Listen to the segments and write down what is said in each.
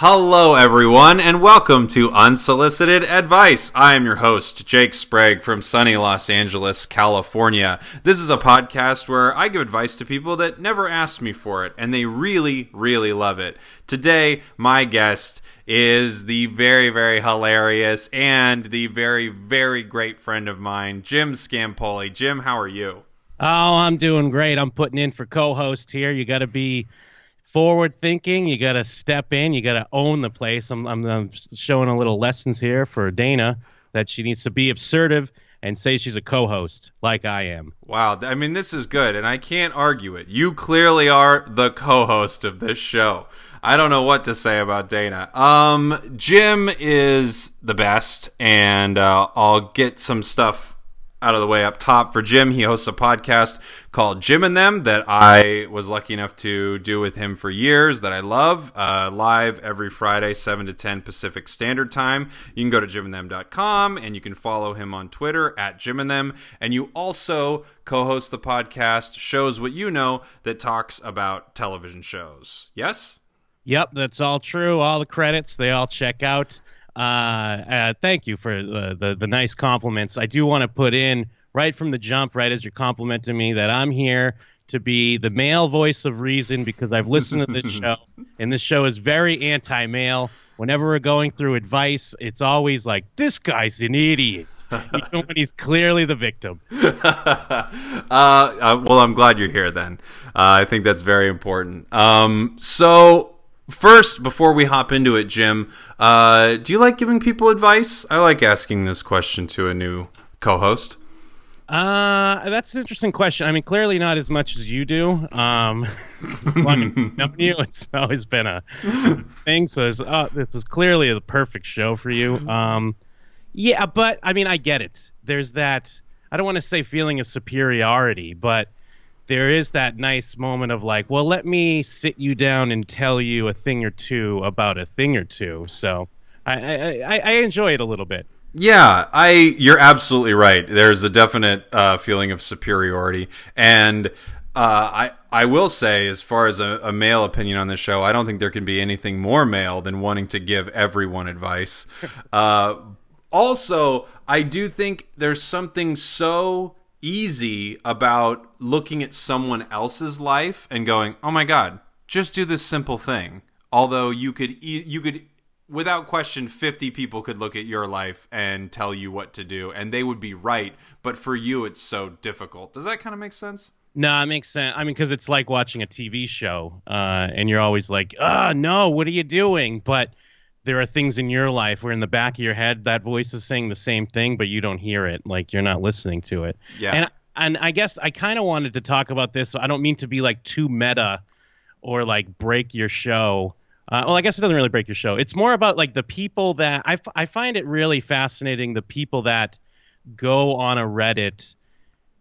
Hello, everyone, and welcome to Unsolicited Advice. I am your host, Jake Sprague from sunny Los Angeles, California. This is a podcast where I give advice to people that never asked me for it, and they really, really love it. Today, my guest is the very, very hilarious and the very, very great friend of mine, Jim Scampoli. Jim, how are you? Oh, I'm doing great. I'm putting in for co-host here. You got to be forward thinking. You got to step in. You got to own the place. I'm, I'm, I'm showing a little lessons here for Dana that she needs to be assertive and say she's a co-host like I am. Wow, I mean this is good and I can't argue it. You clearly are the co-host of this show. I don't know what to say about Dana. Um Jim is the best and uh, I'll get some stuff out of the way up top for Jim. He hosts a podcast called Jim and Them that I was lucky enough to do with him for years that I love. Uh, live every Friday, 7 to 10 Pacific Standard Time. You can go to jimandthem.com and you can follow him on Twitter at Jim and Them. And you also co host the podcast Shows What You Know that talks about television shows. Yes? Yep, that's all true. All the credits, they all check out. Uh, uh, thank you for the, the, the nice compliments. I do want to put in right from the jump, right as you're complimenting me, that I'm here to be the male voice of reason because I've listened to this show, and this show is very anti-male. Whenever we're going through advice, it's always like, "This guy's an idiot," even when he's clearly the victim. uh, uh, well, I'm glad you're here. Then uh, I think that's very important. Um, so First, before we hop into it, Jim, uh, do you like giving people advice? I like asking this question to a new co-host. Uh, that's an interesting question. I mean, clearly not as much as you do. Um, knowing you, it's always been a thing. So this, uh, this is clearly the perfect show for you. Um, yeah, but I mean, I get it. There's that. I don't want to say feeling of superiority, but there is that nice moment of like, well, let me sit you down and tell you a thing or two about a thing or two. So I, I, I enjoy it a little bit. Yeah, I you're absolutely right. There's a definite uh, feeling of superiority, and uh, I I will say, as far as a, a, male opinion on this show, I don't think there can be anything more male than wanting to give everyone advice. uh, also, I do think there's something so easy about looking at someone else's life and going, "Oh my god, just do this simple thing." Although you could you could without question 50 people could look at your life and tell you what to do and they would be right, but for you it's so difficult. Does that kind of make sense? No, it makes sense. I mean, because it's like watching a TV show, uh, and you're always like, "Ah, oh, no, what are you doing?" But there are things in your life where in the back of your head that voice is saying the same thing, but you don't hear it, like you're not listening to it. Yeah. And and I guess I kind of wanted to talk about this. I don't mean to be like too meta or like break your show. Uh, well, I guess it doesn't really break your show. It's more about like the people that I, f- I find it really fascinating. The people that go on a Reddit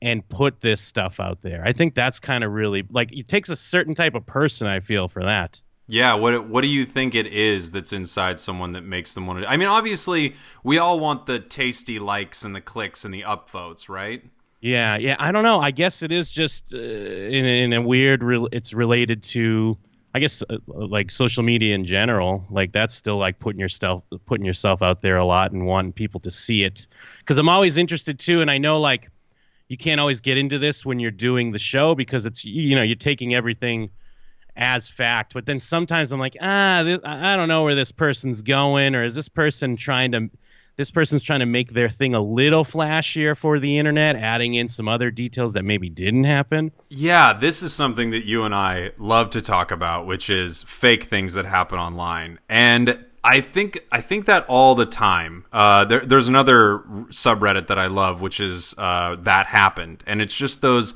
and put this stuff out there. I think that's kind of really like it takes a certain type of person. I feel for that. Yeah, what what do you think it is that's inside someone that makes them want to? I mean, obviously, we all want the tasty likes and the clicks and the upvotes, right? Yeah, yeah. I don't know. I guess it is just uh, in, in a weird. Re- it's related to, I guess, uh, like social media in general. Like that's still like putting yourself putting yourself out there a lot and wanting people to see it. Because I'm always interested too, and I know like you can't always get into this when you're doing the show because it's you know you're taking everything as fact. But then sometimes I'm like, ah, I don't know where this person's going, or is this person trying to, this person's trying to make their thing a little flashier for the internet, adding in some other details that maybe didn't happen. Yeah, this is something that you and I love to talk about, which is fake things that happen online, and. I think I think that all the time. Uh, there, there's another subreddit that I love, which is uh, that happened, and it's just those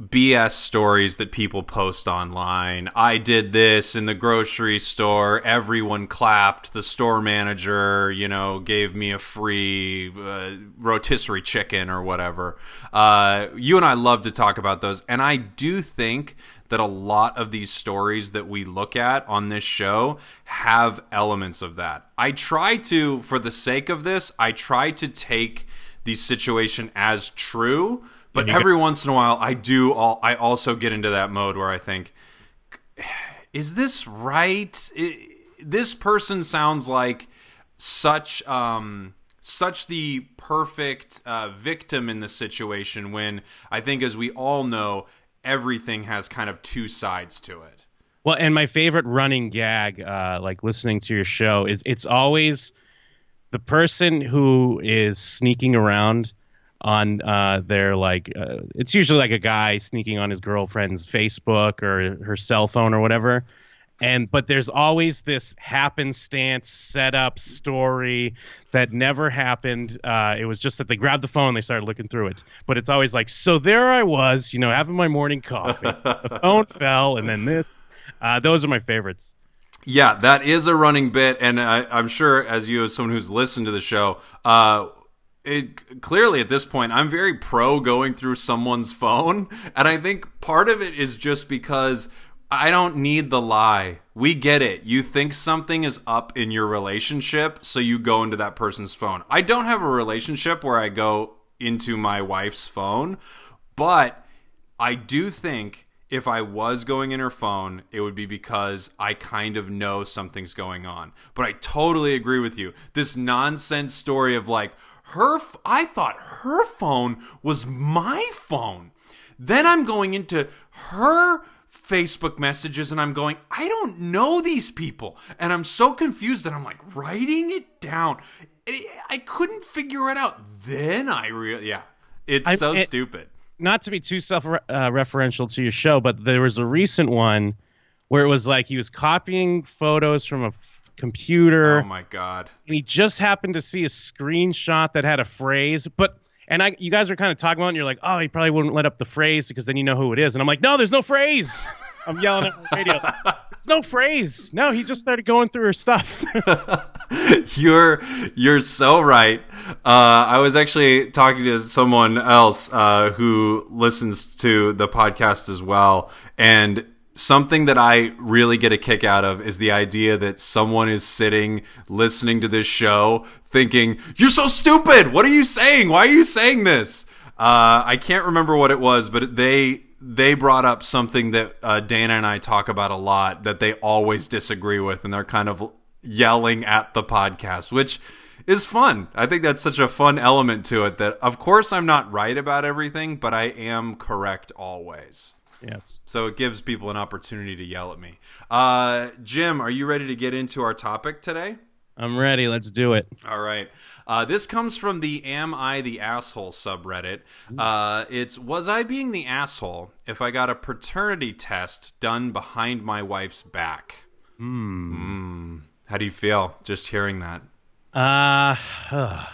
BS stories that people post online. I did this in the grocery store. Everyone clapped. The store manager, you know, gave me a free uh, rotisserie chicken or whatever. Uh, you and I love to talk about those. And I do think that a lot of these stories that we look at on this show have elements of that. I try to, for the sake of this, I try to take the situation as true but every once in a while, I do. All I also get into that mode where I think, is this right? this person sounds like such um such the perfect uh, victim in the situation when I think as we all know everything has kind of two sides to it. Well, and my favorite running gag, uh, like listening to your show, is it's always the person who is sneaking around on uh, their like uh, it's usually like a guy sneaking on his girlfriend's Facebook or her cell phone or whatever. And but there's always this happenstance setup story that never happened. Uh, it was just that they grabbed the phone, they started looking through it. But it's always like, so there I was, you know, having my morning coffee. the phone fell, and then this. Uh, those are my favorites. Yeah, that is a running bit, and I, I'm sure, as you, as someone who's listened to the show, uh, it clearly at this point I'm very pro going through someone's phone, and I think part of it is just because I don't need the lie. We get it. You think something is up in your relationship, so you go into that person's phone. I don't have a relationship where I go into my wife's phone, but I do think if I was going in her phone, it would be because I kind of know something's going on. But I totally agree with you. This nonsense story of like, her f- I thought her phone was my phone. Then I'm going into her Facebook messages and I'm going, I don't know these people. And I'm so confused that I'm like writing it down. I couldn't figure it out. Then I really, yeah, it's I, so it, stupid. Not to be too self uh, referential to your show, but there was a recent one where it was like he was copying photos from a computer. Oh my god! And he just happened to see a screenshot that had a phrase, but and I, you guys are kind of talking about, it and you're like, oh, he probably wouldn't let up the phrase because then you know who it is. And I'm like, no, there's no phrase. I'm yelling at the radio. There's no phrase. No, he just started going through her stuff. you're you're so right. Uh, I was actually talking to someone else uh, who listens to the podcast as well, and something that I really get a kick out of is the idea that someone is sitting listening to this show thinking, You're so stupid! What are you saying? Why are you saying this? Uh, I can't remember what it was, but they they brought up something that uh, Dana and I talk about a lot that they always disagree with, and they're kind of yelling at the podcast, which is fun. I think that's such a fun element to it that, of course, I'm not right about everything, but I am correct always. Yes. So it gives people an opportunity to yell at me. Uh, Jim, are you ready to get into our topic today? I'm ready. Let's do it. All right. Uh, this comes from the Am I the Asshole subreddit. Uh, it's Was I being the asshole if I got a paternity test done behind my wife's back? Hmm. Mm. How do you feel just hearing that? Uh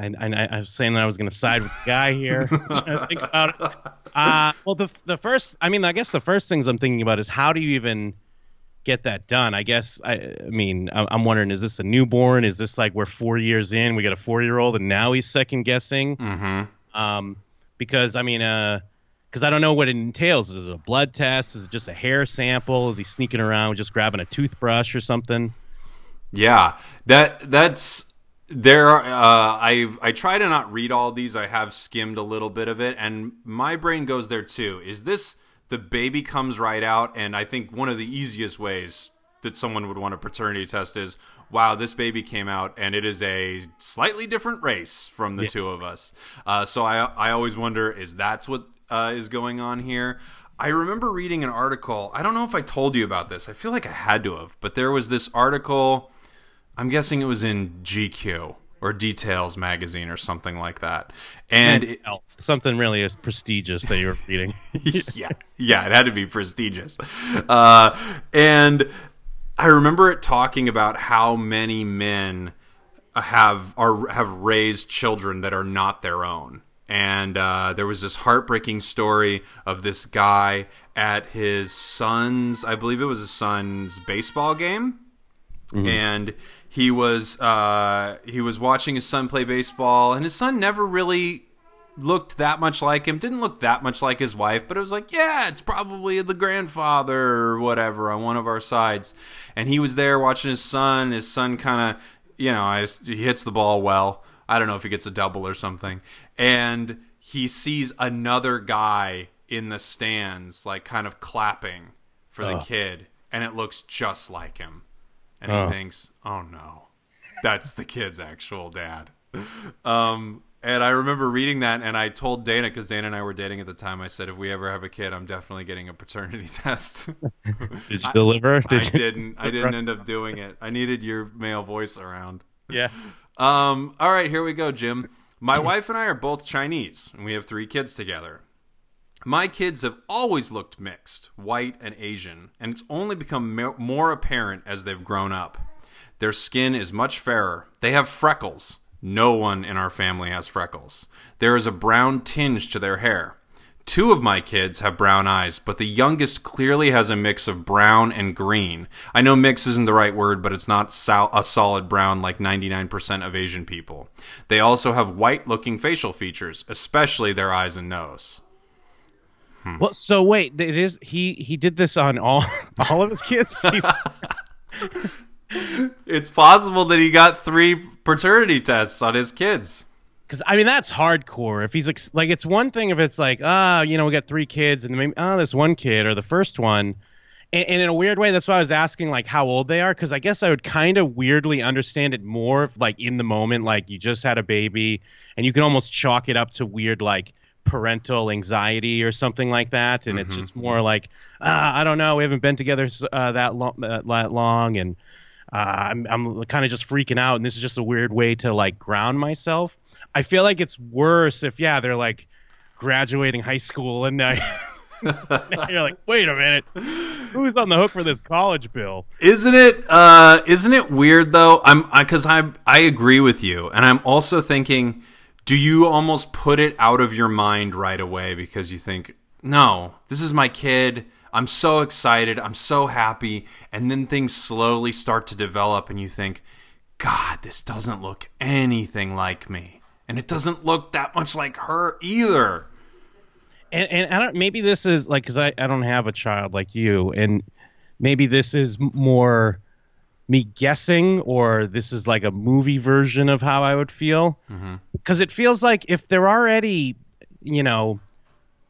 I, I, I, was saying that I was going to side with the guy here. think about it. Uh, well, the the first, I mean, I guess the first things I'm thinking about is how do you even get that done? I guess, I, I mean, I'm wondering, is this a newborn? Is this like we're four years in, we got a four year old, and now he's second guessing? Mm-hmm. Um, because I mean, uh, because I don't know what it entails. Is it a blood test? Is it just a hair sample? Is he sneaking around just grabbing a toothbrush or something? Yeah, that that's there are uh, i i try to not read all these i have skimmed a little bit of it and my brain goes there too is this the baby comes right out and i think one of the easiest ways that someone would want a paternity test is wow this baby came out and it is a slightly different race from the yes. two of us uh, so i i always wonder is that's what uh, is going on here I remember reading an article. I don't know if I told you about this. I feel like I had to have, but there was this article I'm guessing it was in GQ or Details magazine or something like that. And it, something really is prestigious that you were reading. yeah, yeah, it had to be prestigious. Uh, and I remember it talking about how many men have are have raised children that are not their own. And uh, there was this heartbreaking story of this guy at his son's, I believe it was his son's baseball game, mm-hmm. and he was uh, he was watching his son play baseball, and his son never really looked that much like him. Didn't look that much like his wife, but it was like, yeah, it's probably the grandfather or whatever on one of our sides. And he was there watching his son. His son kind of, you know, he hits the ball well. I don't know if he gets a double or something. And he sees another guy in the stands, like kind of clapping for the kid, and it looks just like him and he Oh. thinks, "Oh no, that's the kid's actual dad." Um, and I remember reading that, and I told Dana because Dana and I were dating at the time. I said, "If we ever have a kid, I'm definitely getting a paternity test." Did you deliver? I Did you? didn't. I didn't end up doing it. I needed your male voice around. Yeah. Um, all right, here we go, Jim. My wife and I are both Chinese, and we have three kids together. My kids have always looked mixed, white and Asian, and it's only become more apparent as they've grown up. Their skin is much fairer. They have freckles. No one in our family has freckles. There is a brown tinge to their hair. Two of my kids have brown eyes, but the youngest clearly has a mix of brown and green. I know mix isn't the right word, but it's not sol- a solid brown like 99% of Asian people. They also have white looking facial features, especially their eyes and nose. Well, so wait, it is he he did this on all all of his kids? It's possible that he got three paternity tests on his kids. Because I mean that's hardcore. If he's like, like it's one thing if it's like ah you know we got three kids and maybe oh this one kid or the first one, and, and in a weird way that's why I was asking like how old they are because I guess I would kind of weirdly understand it more if like in the moment like you just had a baby and you can almost chalk it up to weird like parental anxiety or something like that and it's just more like ah I don't know we haven't been together uh, that long uh, that long and uh, I'm I'm kind of just freaking out, and this is just a weird way to like ground myself. I feel like it's worse if yeah they're like graduating high school and now you're like wait a minute who's on the hook for this college bill? Isn't it? Uh, isn't it weird though? I'm because I, I I agree with you, and I'm also thinking, do you almost put it out of your mind right away because you think, no, this is my kid. I'm so excited. I'm so happy, and then things slowly start to develop, and you think, God, this doesn't look anything like me, and it doesn't look that much like her either. And, and I don't maybe this is like because I I don't have a child like you, and maybe this is more me guessing or this is like a movie version of how I would feel. Because it feels like if they're already you know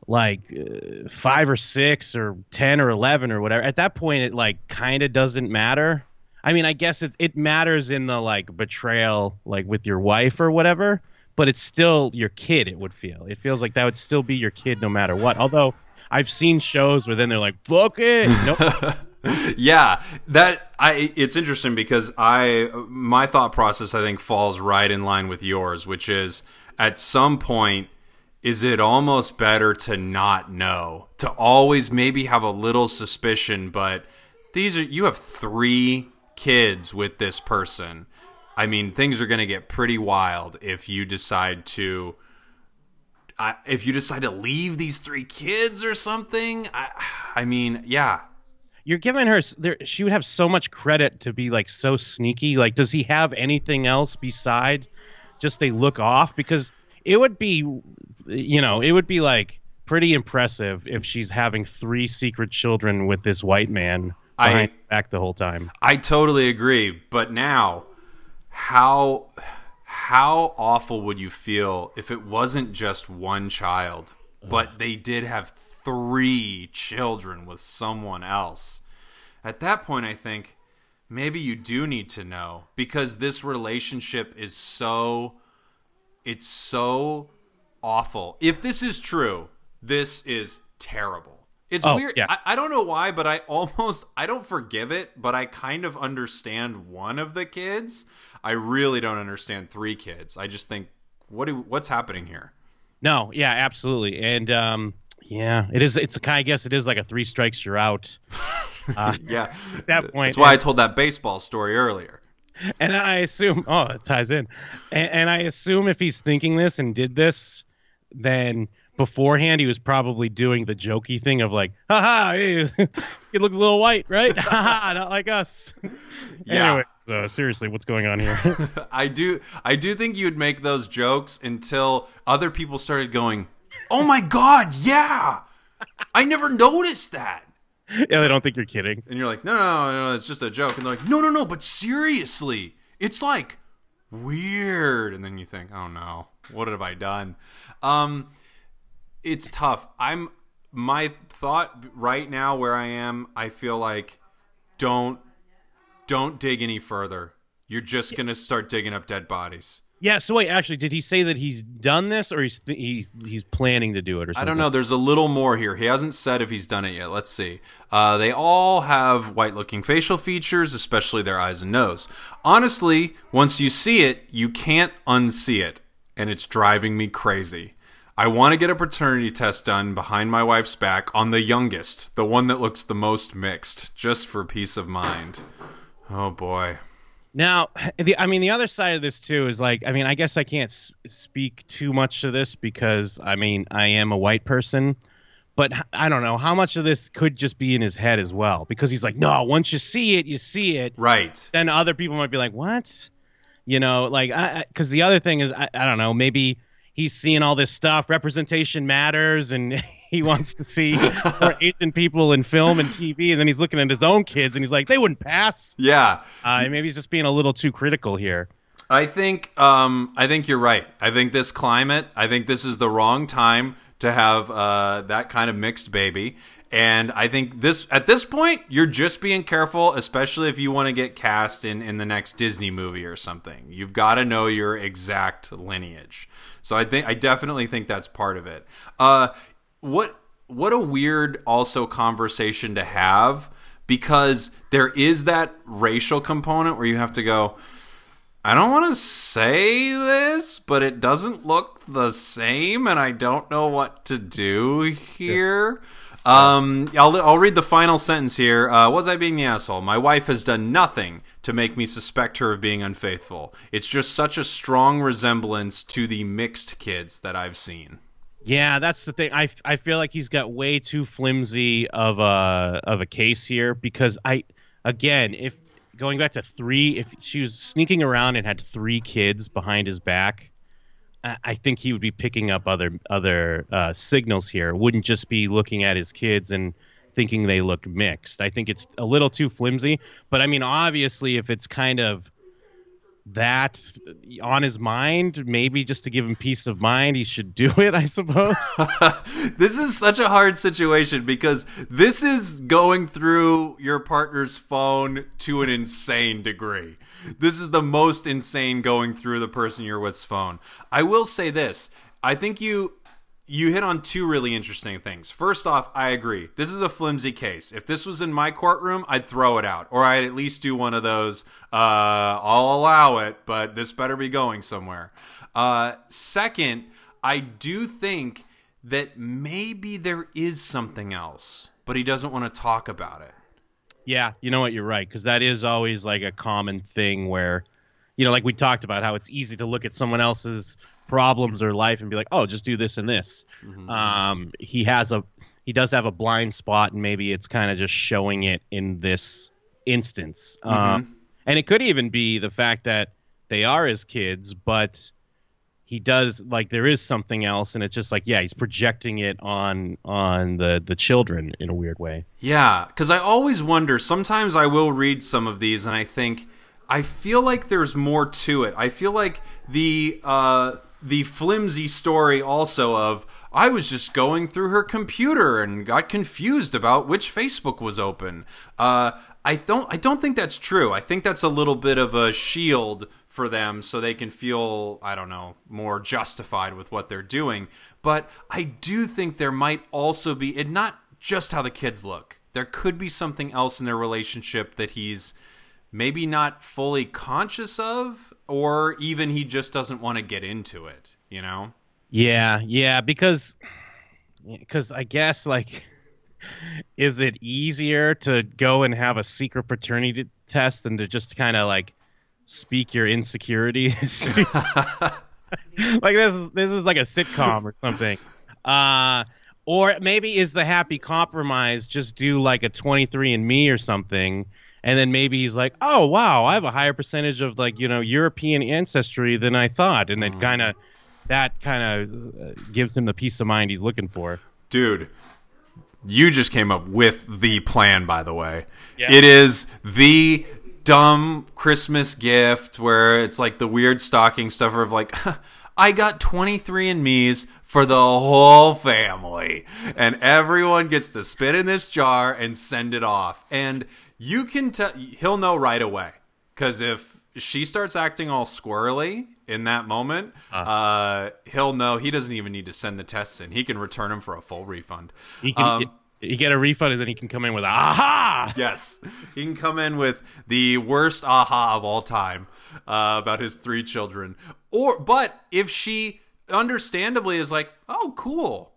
like uh, five or six or ten or eleven or whatever at that point it like kind of doesn't matter. I mean i guess it, it matters in the like betrayal like with your wife or whatever but it's still your kid it would feel. It feels like that would still be your kid no matter what. Although i've seen shows where then they're like fuck it! Nope. yeah that i it's interesting because i my thought process i think falls right in line with yours which is at some point is it almost better to not know? To always maybe have a little suspicion but these are you have three kids with this person. I mean things are going to get pretty wild if you decide to I, if you decide to leave these three kids or something. I i mean yeah you're giving her there she would have so much credit to be like so sneaky. Like does he have anything else beside just a look off? Because it would be you know it would be like pretty impressive if she's having three secret children with this white man I- behind her back the whole time. I totally agree, but now how how awful would you feel if it wasn't just one child, but they did have three children with someone else? At that point I think maybe you do need to know because this relationship is so it's so awful. If this is true, this is terrible. It's Oh, weird. yeah. I, I don't know why, but I almost I don't forgive it, but I kind of understand one of the kids. I really don't understand three kids. I just think what do, what's happening here? no yeah absolutely and um yeah it is it's a kind i guess it is like a three strikes you're out uh, Yeah. at that point That's why I told that baseball story earlier. And I assume, oh, it ties in. And, and I assume if he's thinking this and did this, then beforehand he was probably doing the jokey thing of like, haha, it looks a little white, right? Haha, not like us. Yeah. Anyway, so seriously, what's going on here? I do I do think you'd make those jokes until other people started going, "Oh my god, yeah. I never noticed that." yeah, they don't think you're kidding. And you're like, no, no, no, no, it's just a joke. And they're like, no, no, no, but seriously, it's like weird. And then you think, oh no, what have I done? Um, it's tough. I'm my thought right now where I am. I feel like don't don't dig any further. You're just gonna start digging up dead bodies. Yeah. So wait, actually, did he say that he's done this, or he's th- he's he's planning to do it, or something? I don't know. There's a little more here. He hasn't said if he's done it yet. Let's see. Uh, they all have white looking facial features, especially their eyes and nose. Honestly, once you see it, you can't unsee it, and it's driving me crazy. I want to get a paternity test done behind my wife's back on the youngest, the one that looks the most mixed, just for peace of mind. Oh boy. Now, the, I mean, the other side of this too is like, I mean, I guess I can't s- speak too much to this because, I mean, I am a white person, but h- I don't know how much of this could just be in his head as well because he's like, no, once you see it, you see it. Right. Then other people might be like, what? You know, like, because the other thing is, I, I don't know, maybe he's seeing all this stuff. Representation matters, and he wants to see more Asian people in film and TV. And then he's looking at his own kids, and he's like, they wouldn't pass. Yeah. Uh, maybe he's just being a little too critical here. I think um, I think you're right. I think this climate, I think this is the wrong time to have uh, that kind of mixed baby. And I think this at this point, you're just being careful, especially if you want to get cast in in the next Disney movie or something. You've got to know your exact lineage. So I think I definitely think that's part of it. Uh, what what a weird also conversation to have because there is that racial component where you have to go. I don't want to say this, but it doesn't look the same, and I don't know what to do here. Um, I'll, I'll read the final sentence here. Uh, was I being the asshole? My wife has done nothing to make me suspect her of being unfaithful. It's just such a strong resemblance to the mixed kids that I've seen. Yeah, that's the thing. I, I feel like he's got way too flimsy of a of a case here because I again, if going back to three, if she was sneaking around and had three kids behind his back, I, I think he would be picking up other other uh, signals here. Wouldn't just be looking at his kids and thinking they look mixed. I think it's a little too flimsy. But I mean, obviously, if it's kind of that on his mind, maybe just to give him peace of mind, he should do it, I suppose. this is such a hard situation because this is going through your partner's phone to an insane degree. This is the most insane going through the person you're with's phone. I will say this. I think you you hit on two really interesting things. First off, I agree. This is a flimsy case. If this was in my courtroom, I'd throw it out, or I'd at least do one of those. Uh, I'll allow it, but this better be going somewhere. Uh, second, I do think that maybe there is something else, but he doesn't want to talk about it. Yeah, you know what? You're right because that is always like a common thing where, you know, like we talked about how it's easy to look at someone else's problems or life and be like, oh, just do this and this. Mm-hmm. Um, he has a he does have a blind spot, and maybe it's kind of just showing it in this instance. Mm-hmm. Um, and it could even be the fact that they are his kids, but he does like there is something else and it's just like yeah he's projecting it on on the the children in a weird way yeah because i always wonder sometimes i will read some of these and i think i feel like there's more to it i feel like the uh the flimsy story also of I was just going through her computer and got confused about which Facebook was open. Uh, I don't I don't think that's true. I think that's a little bit of a shield for them so they can feel I don't know more justified with what they're doing. But I do think there might also be it not just how the kids look. There could be something else in their relationship that he's maybe not fully conscious of or even he just doesn't want to get into it, you know? Yeah, yeah, because because I guess like is it easier to go and have a secret paternity test than to just kind of like speak your insecurities? like this is this is like a sitcom or something. Uh or maybe is the happy compromise just do like a 23andMe or something and then maybe he's like, "Oh wow, I have a higher percentage of like you know European ancestry than I thought," and then kind of that kind of uh, gives him the peace of mind he's looking for. Dude, you just came up with the plan, by the way. Yeah. It is the dumb Christmas gift where it's like the weird stocking stuffer of like, I got 23andMe's for the whole family, and everyone gets to spit in this jar and send it off. And you can tell he'll know right away because if she starts acting all squirrely in that moment, uh, he'll know he doesn't even need to send the tests in. He can return them for a full refund. He can Um, you get a refund and then he can come in with aha. yes, he can come in with the worst aha of all time uh, about his three children. Or, but if she understandably is like, "Oh, cool,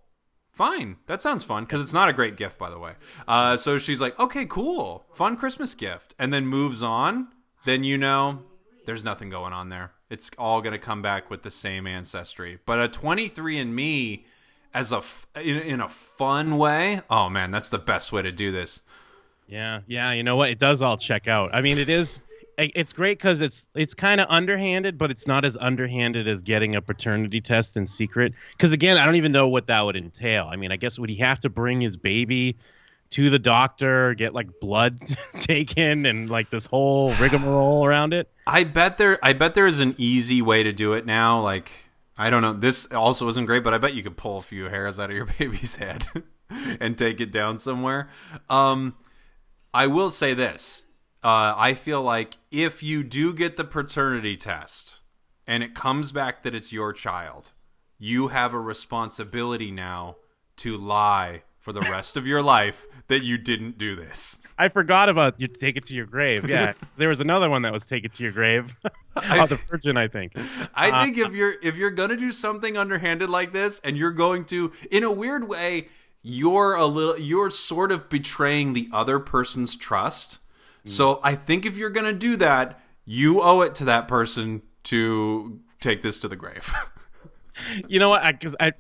fine, that sounds fun," because it's not a great gift, by the way. Uh, so she's like, "Okay, cool, fun Christmas gift," and then moves on. Then you know there's nothing going on there. It's all going to come back with the same ancestry. But a 23andMe as a f- in, in a fun way. Oh man, that's the best way to do this. Yeah, yeah. You know what? It does all check out. I mean, it is. It- It's great because it's it's kind of underhanded, but it's not as underhanded as getting a paternity test in secret. Because again, I don't even know what that would entail. I mean, I guess would he have to bring his baby to the doctor, get like blood taken, and like this whole rigmarole around it? I bet there I bet there is an easy way to do it now. Like I don't know. This also isn't great, but I bet you could pull a few hairs out of your baby's head and take it down somewhere. Um, I will say this. Uh, I feel like if you do get the paternity test and it comes back that it's your child, you have a responsibility now to lie for the rest of your life that you didn't do this. I forgot about you take it to your grave. Yeah, there was another one that was take it to your grave. oh, the Virgin, I think. I think if you're if you're gonna do something underhanded like this, and you're going to, in a weird way, you're a little, you're sort of betraying the other person's trust. So I think if you're gonna do that, you owe it to that person to take this to the grave. You know what? Because I,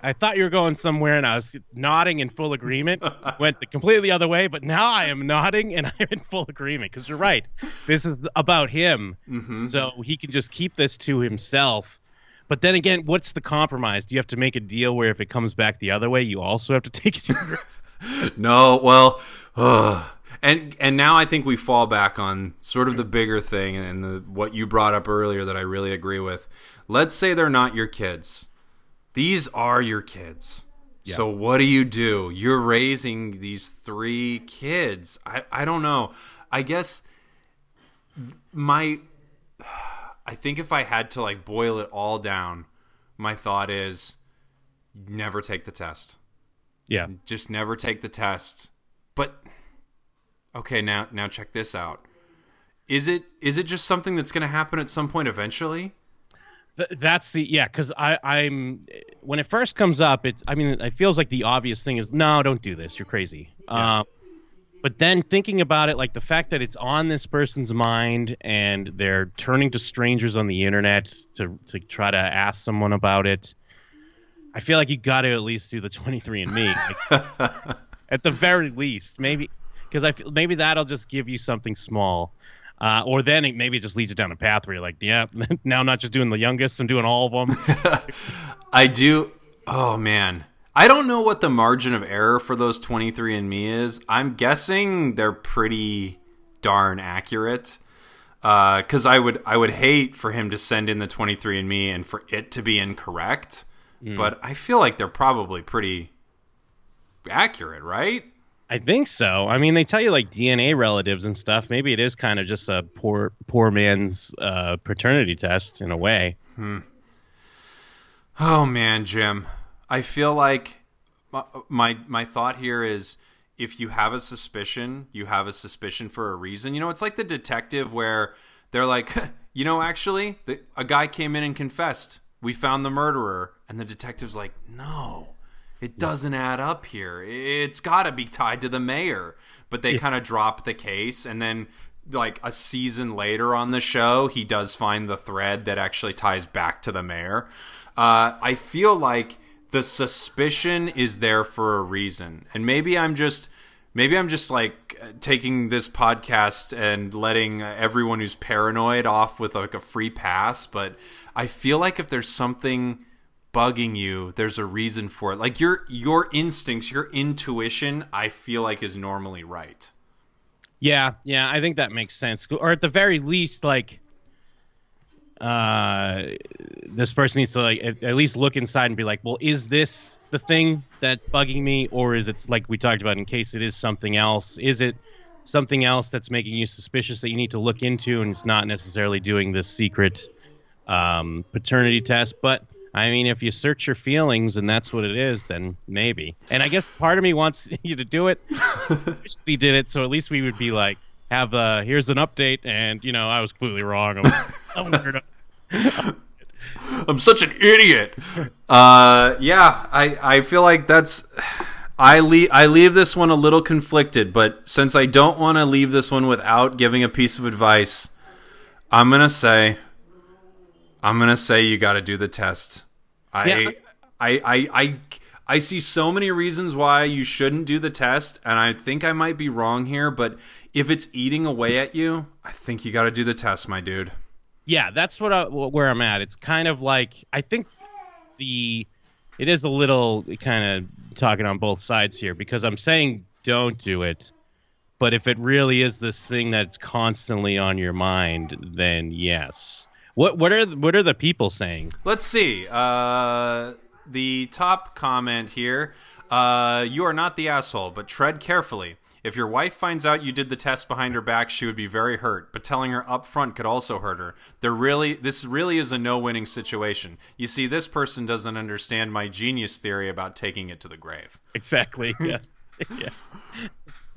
I, thought you were going somewhere, and I was nodding in full agreement. Went the completely other way, but now I am nodding and I'm in full agreement. Because you're right. This is about him, mm-hmm. so he can just keep this to himself. But then again, what's the compromise? Do you have to make a deal where if it comes back the other way, you also have to take it to your grave? no, well, ugh. And and now I think we fall back on sort of the bigger thing and the what you brought up earlier that I really agree with. Let's say they're not your kids. These are your kids. So what do you do? You're raising these three kids. I I don't know. I guess my I think if I had to like boil it all down, my thought is never take the test Yeah. just never take the test. But okay, now now check this out. Is it is it just something that's going to happen at some point eventually? Th- that's the yeah because i i'm when it first comes up it's i mean it feels like the obvious thing is no don't do this you're crazy um but then thinking about it like the fact that it's on this person's mind and they're turning to strangers on the internet to to try to ask someone about it i feel like you got to at least do the 23andme like, at the very least maybe because i feel maybe that'll just give you something small uh, or then it maybe it just leads you down a path where you're like, yeah, now I'm not just doing the youngest, I'm doing all of them. I do. Oh man, I don't know what the margin of error for those 23andMe is. I'm guessing they're pretty darn accurate. Because I would I would hate for him to send in the 23andMe and for it to be incorrect. But I feel like they're probably pretty accurate, right? I think so. I mean, they tell you like DNA relatives and stuff. Maybe it is kind of just a poor poor man's uh, paternity test in a way. Oh man, Jim. I feel like my, my my thought here is if you have a suspicion, you have a suspicion for a reason. You know, it's like the detective where they're like, you know, actually, the, a guy came in and confessed. We found the murderer, and the detective's like, no, it doesn't add up here. It's got to be tied to the mayor. But they kind of drop the case, and then like a season later on the show, he does find the thread that actually ties back to the mayor. Uh, I feel like the suspicion is there for a reason, and maybe I'm just maybe I'm just like taking this podcast and letting everyone who's paranoid off with like a free pass. But I feel like if there's something bugging you, there's a reason for it. Like your your instincts, your intuition, I feel like is normally right. Yeah, yeah, I think that makes sense. Or at the very least, like, uh, this person needs to like at, at least look inside and be like, well, is this the thing that's bugging me, or is it like we talked about? In case it is something else, is it something else that's making you suspicious that you need to look into, and it's not necessarily doing this secret um, paternity test. But I mean, if you search your feelings and that's what it is, then maybe. And I guess part of me wants you to do it. he did it, so at least we would be like, have uh, here's an update, and you know, I was completely wrong. I'm, I'm such an idiot. Uh, yeah, I I feel like that's. I leave I leave this one a little conflicted, but since I don't want to leave this one without giving a piece of advice, I'm gonna say I'm gonna say you got to do the test. I, Yeah. I I I I see so many reasons why you shouldn't do the test, and I think I might be wrong here, but if it's eating away at you, I think you got to do the test, my dude. yeah, that's what I, where I'm at. It's kind of like I think the it is a little kind of talking on both sides here because I'm saying don't do it, but if it really is this thing that's constantly on your mind, then yes. What what are what are the people saying? Let's see. Uh, the top comment here. Uh, you are not the asshole, but tread carefully. If your wife finds out you did the test behind her back, she would be very hurt. But telling her up front could also hurt her. There really, this really is a no-winning situation. You see, this person doesn't understand my genius theory about taking it to the grave. Exactly. Yeah. yeah.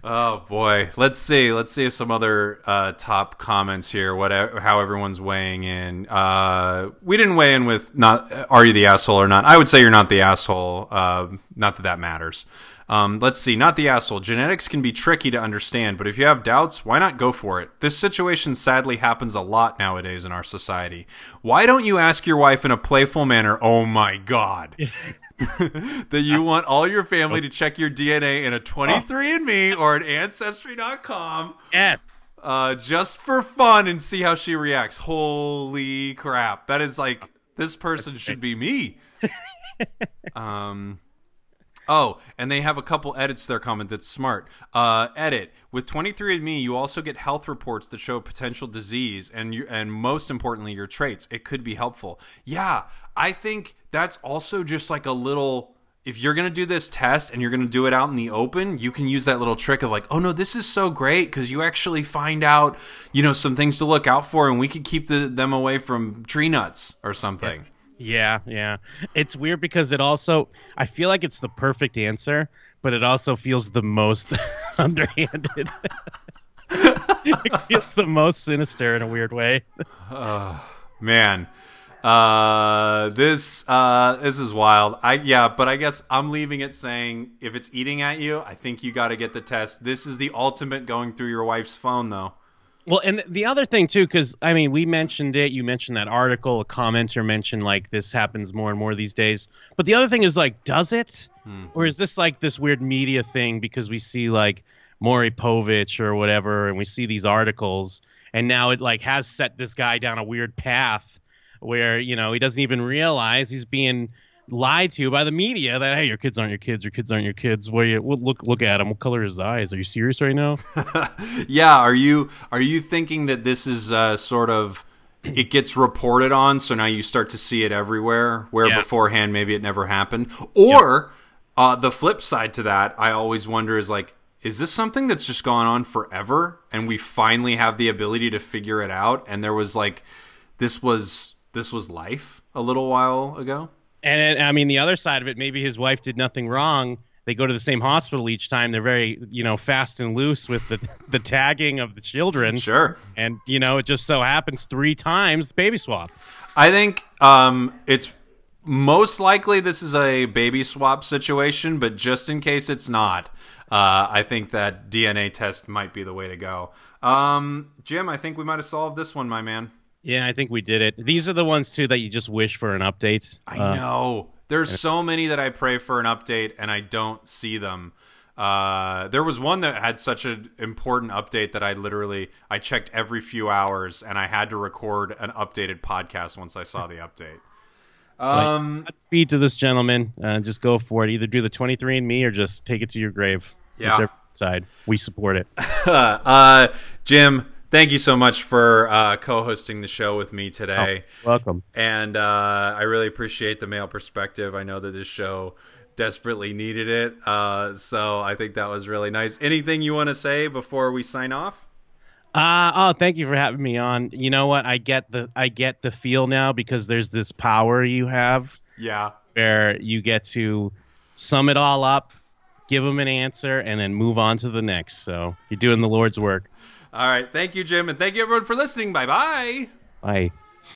Oh boy, let's see. Let's see some other uh, top comments here. What how everyone's weighing in. Uh, we didn't weigh in with not are you the asshole or not. I would say you're not the asshole. Uh, not that that matters. Um, let's see. Not the asshole. Genetics can be tricky to understand, but if you have doubts, why not go for it? This situation sadly happens a lot nowadays in our society. Why don't you ask your wife in a playful manner? Oh my god. that you want all your family to check your DNA in a 23andMe or an Ancestry.com Yes. uh, just for fun and see how she reacts. Holy crap. That is like, this person should be me. um, oh, and they have a couple edits to their comment that's smart. Uh, edit. With 23andMe, you also get health reports that show potential disease and, you, and most importantly, your traits. It could be helpful. Yeah, I think that's also just like a little if you're going to do this test and you're going to do it out in the open, you can use that little trick of like, oh no, this is so great because you actually find out, you know, some things to look out for, and we could keep the, them away from tree nuts or something. Yeah, yeah. It's weird because it also I feel like it's the perfect answer, but it also feels the most underhanded. it feels the most sinister in a weird way. Oh, man, uh, this uh, this is wild. I yeah, but I guess I'm leaving it saying if it's eating at you, I think you got to get the test. This is the ultimate going through your wife's phone, though. Well, and the other thing too, because I mean, we mentioned it. You mentioned that article. A commenter mentioned like this happens more and more these days. But the other thing is like, does it, or is this like this weird media thing because we see like Maury Povich or whatever, and we see these articles, and now it like has set this guy down a weird path where you know he doesn't even realize he's being lied to by the media that hey your kids aren't your kids your kids aren't your kids. Where you well, look look at him. What color are his eyes? Are you serious right now? Yeah are you are you thinking that this is uh, sort of it gets reported on so now you start to see it everywhere where Yeah. beforehand maybe it never happened? Or uh, the flip side to that i always wonder is like is this something that's just gone on forever and we finally have the ability to figure it out? And there was like this was this was life a little while ago And, I mean, the other side of it, maybe his wife did nothing wrong. They go to the same hospital each time. They're very, you know, fast and loose with the the tagging of the children. sure And you know, it just so happens three times the baby swap. I think um, it's most likely this is a baby swap situation, but just in case it's not, uh, I think that DNA test might be the way to go. Um, Jim, I think we might have solved this one, my man. Yeah, I think we did it. These are the ones too that you just wish for an update. I Uh, know. There's so many that I pray for an update and I don't see them. Uh, there was one that had such an important update that I literally I checked every few hours and I had to record an updated podcast once I saw the update. Um, Speed to this gentleman. Uh, just go for it. Either do the 23andMe or just take it to your grave. Yeah. Side. We support it. uh, Jim, thank you so much for uh, co-hosting the show with me today. Welcome. and uh, I really appreciate the male perspective. I know that this show desperately needed it. Uh, so I think that was really nice. Anything you want to say before we sign off? Uh, oh, thank you for having me on. You know what? I get the I get the feel now because there's this power you have Yeah. where you get to sum it all up, give them an answer, and then move on to the next. So you're doing the Lord's work. All right. Thank you, Jim. And thank you, everyone, for listening. Bye bye. Bye.